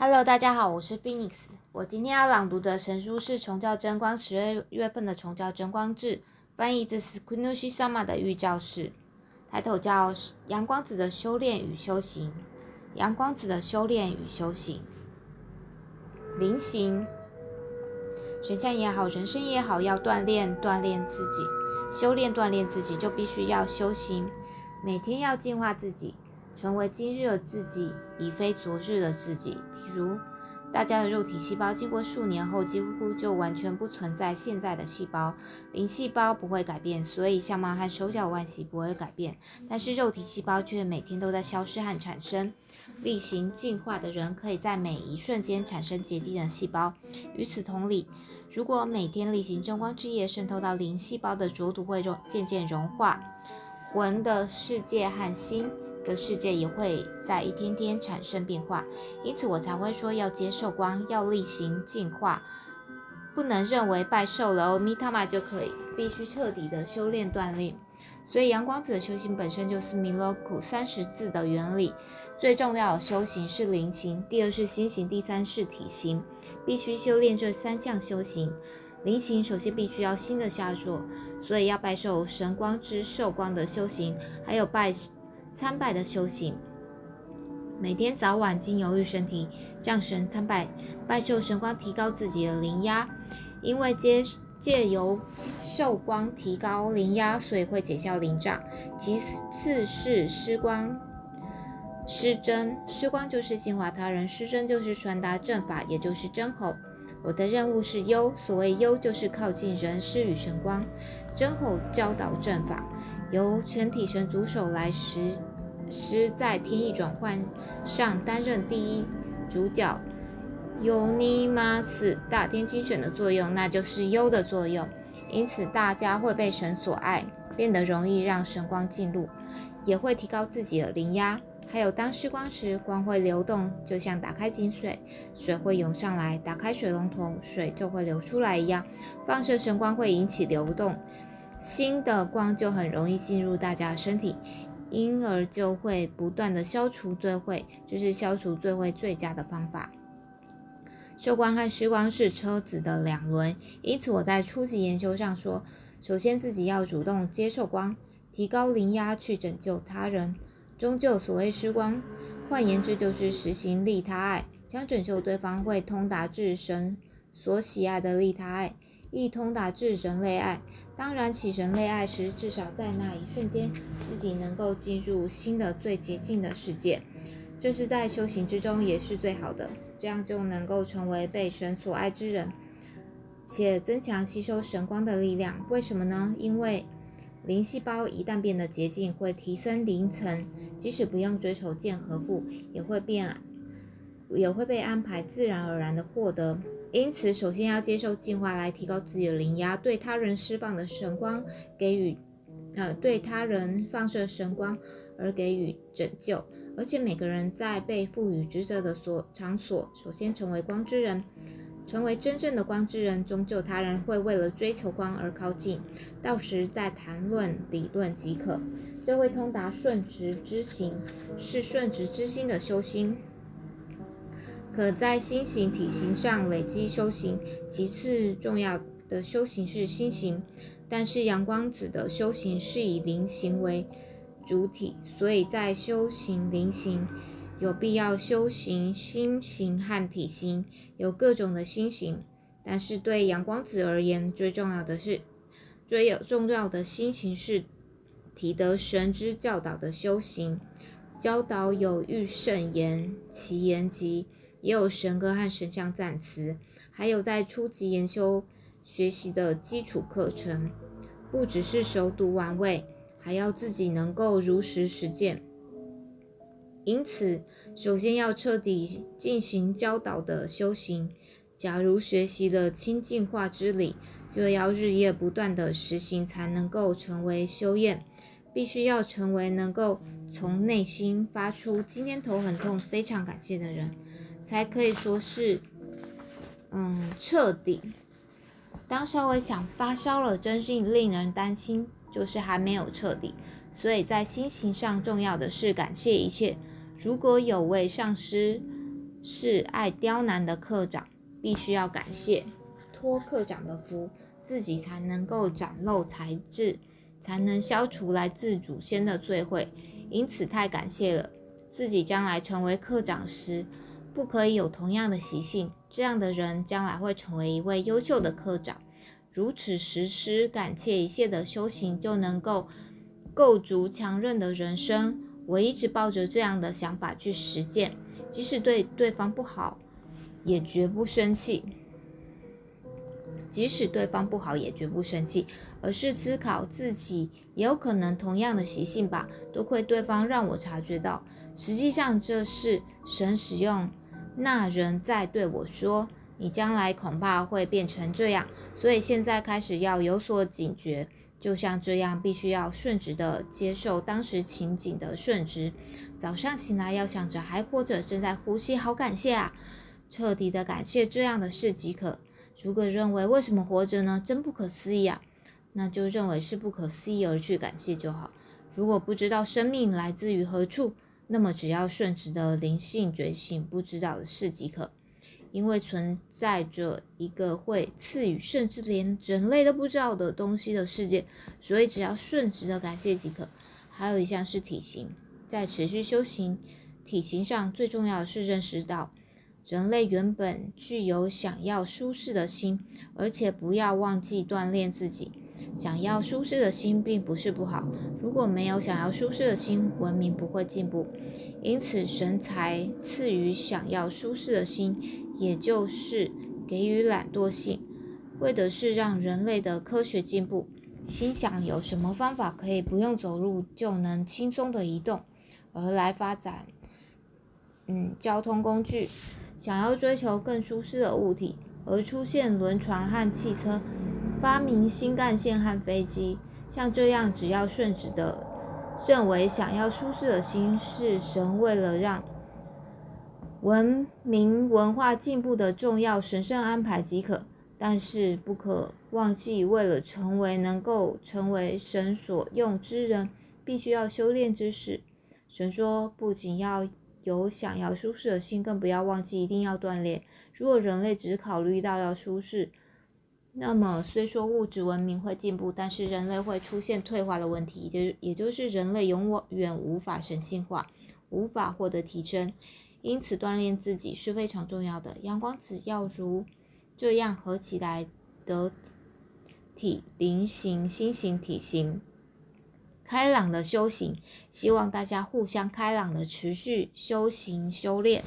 Hello，大家好，我是 Phoenix。我今天要朗读的神书是《崇教真光》十二月份的《崇教真光志》，翻译自 Skunushi Sama 的御教士，抬头叫《阳光子的修炼与修行》。阳光子的修炼与修行，灵行，神像也好，人生也好，要锻炼锻炼自己，修炼锻炼自己，就必须要修行，每天要净化自己。成为今日的自己，已非昨日的自己。如，大家的肉体细胞经过数年后，几乎就完全不存在现在的细胞。灵细胞不会改变，所以相貌和手脚关系不会改变。但是肉体细胞却每天都在消失和产生。例行进化的人，可以在每一瞬间产生洁净的细胞。与此同理，如果每天例行真光之夜渗透到灵细胞的浊毒会融渐渐融化，魂的世界和心。的世界也会在一天天产生变化，因此我才会说要接受光，要例行进化，不能认为拜受了欧米塔玛就可以，必须彻底的修炼锻炼。所以阳光子的修行本身就是弥勒苦三十字的原理，最重要的修行是灵行，第二是心行，第三是体行，必须修炼这三项修行。灵行首先必须要心的下作，所以要拜受神光之受光的修行，还有拜。参拜的修行，每天早晚经由御神体向神参拜，拜受神光，提高自己的灵压。因为借借由受光提高灵压，所以会减消灵障。其次是施光、施真。施光就是净化他人，施真就是传达正法，也就是真吼。我的任务是优，所谓优就是靠近人，施与神光，真吼教导正法。由全体神组手来实施在天意转换上担任第一主角，有尼玛斯大天精选的作用，那就是优的作用。因此，大家会被神所爱，变得容易让神光进入，也会提高自己的灵压。还有，当施光时，光会流动，就像打开井水，水会涌上来；打开水龙头，水就会流出来一样。放射神光会引起流动。新的光就很容易进入大家的身体，因而就会不断的消除罪秽，这是消除罪秽最佳的方法。受光和施光是车子的两轮，因此我在初级研究上说，首先自己要主动接受光，提高灵压去拯救他人。终究所谓施光，换言之就是实行利他爱，将拯救对方会通达至神所喜爱的利他爱。一通达至人类爱，当然起人类爱时，至少在那一瞬间，自己能够进入新的最洁净的世界，这是在修行之中也是最好的，这样就能够成为被神所爱之人，且增强吸收神光的力量。为什么呢？因为灵细胞一旦变得洁净，会提升灵层，即使不用追求见和富，也会变，也会被安排自然而然的获得。因此，首先要接受进化来提高自己的灵压，对他人释放的神光给予，呃，对他人放射神光而给予拯救。而且每个人在被赋予职责的所场所，首先成为光之人，成为真正的光之人，终究他人会为了追求光而靠近，到时再谈论理论即可。这会通达顺直之行，是顺直之心的修心。可在心形体型上累积修行，其次重要的修行是心形，但是阳光子的修行是以灵形为主体，所以在修行灵形有必要修行心形和体型，有各种的心形，但是对阳光子而言，最重要的是最有重要的心行是体得神之教导的修行，教导有欲圣言，其言及。也有神歌和神像赞词，还有在初级研修学习的基础课程，不只是熟读玩味，还要自己能够如实实践。因此，首先要彻底进行教导的修行。假如学习了清净化之理，就要日夜不断的实行，才能够成为修验。必须要成为能够从内心发出“今天头很痛，非常感谢”的人。才可以说是，嗯，彻底。当稍微想发烧了，真是令人担心，就是还没有彻底。所以在心情上，重要的是感谢一切。如果有位上司是爱刁难的课长，必须要感谢托课长的福，自己才能够展露才智，才能消除来自祖先的罪会。因此太感谢了，自己将来成为课长时，不可以有同样的习性。这样的人将来会成为一位优秀的课长。如此实施感谢一切的修行，就能够构筑强韧的人生。我一直抱着这样的想法去实践。即使对对方不好，也绝不生气；即使对方不好，也绝不生气，而是思考自己也有可能同样的习性吧。多亏对方让我察觉到，实际上这是神使用那人在对我说：“你将来恐怕会变成这样，所以现在开始要有所警觉。”就像这样，必须要顺直的接受当时情景的顺直。早上醒来要想着还活着，正在呼吸，好感谢啊！彻底的感谢这样的事即可。如果认为为什么活着呢？真不可思议啊！那就认为是不可思议而去感谢就好。如果不知道生命来自于何处，那么只要顺直的灵性觉醒不知道的事即可。因为存在着一个会赐予甚至连人类都不知道的东西的世界，所以只要顺直的感谢即可。还有一项是体型，在持续修行体型上，最重要的是认识到人类原本具有想要舒适的心，而且不要忘记锻炼自己。想要舒适的心并不是不好，如果没有想要舒适的心，文明不会进步。因此，神才赐予想要舒适的心。也就是给予懒惰性，为的是让人类的科学进步。心想有什么方法可以不用走路就能轻松的移动，而来发展，嗯，交通工具。想要追求更舒适的物体，而出现轮船和汽车，发明新干线和飞机。像这样，只要顺直的认为想要舒适的心是神为了让。文明文化进步的重要神圣安排即可，但是不可忘记，为了成为能够成为神所用之人，必须要修炼之事。神说，不仅要有想要舒适的心，更不要忘记一定要锻炼。如果人类只考虑到要舒适，那么虽说物质文明会进步，但是人类会出现退化的问题，也也就是人类永远无法神性化，无法获得提升。因此，锻炼自己是非常重要的。阳光子要如这样合起来得体、菱形、心形、体型开朗的修行，希望大家互相开朗的持续修行修炼。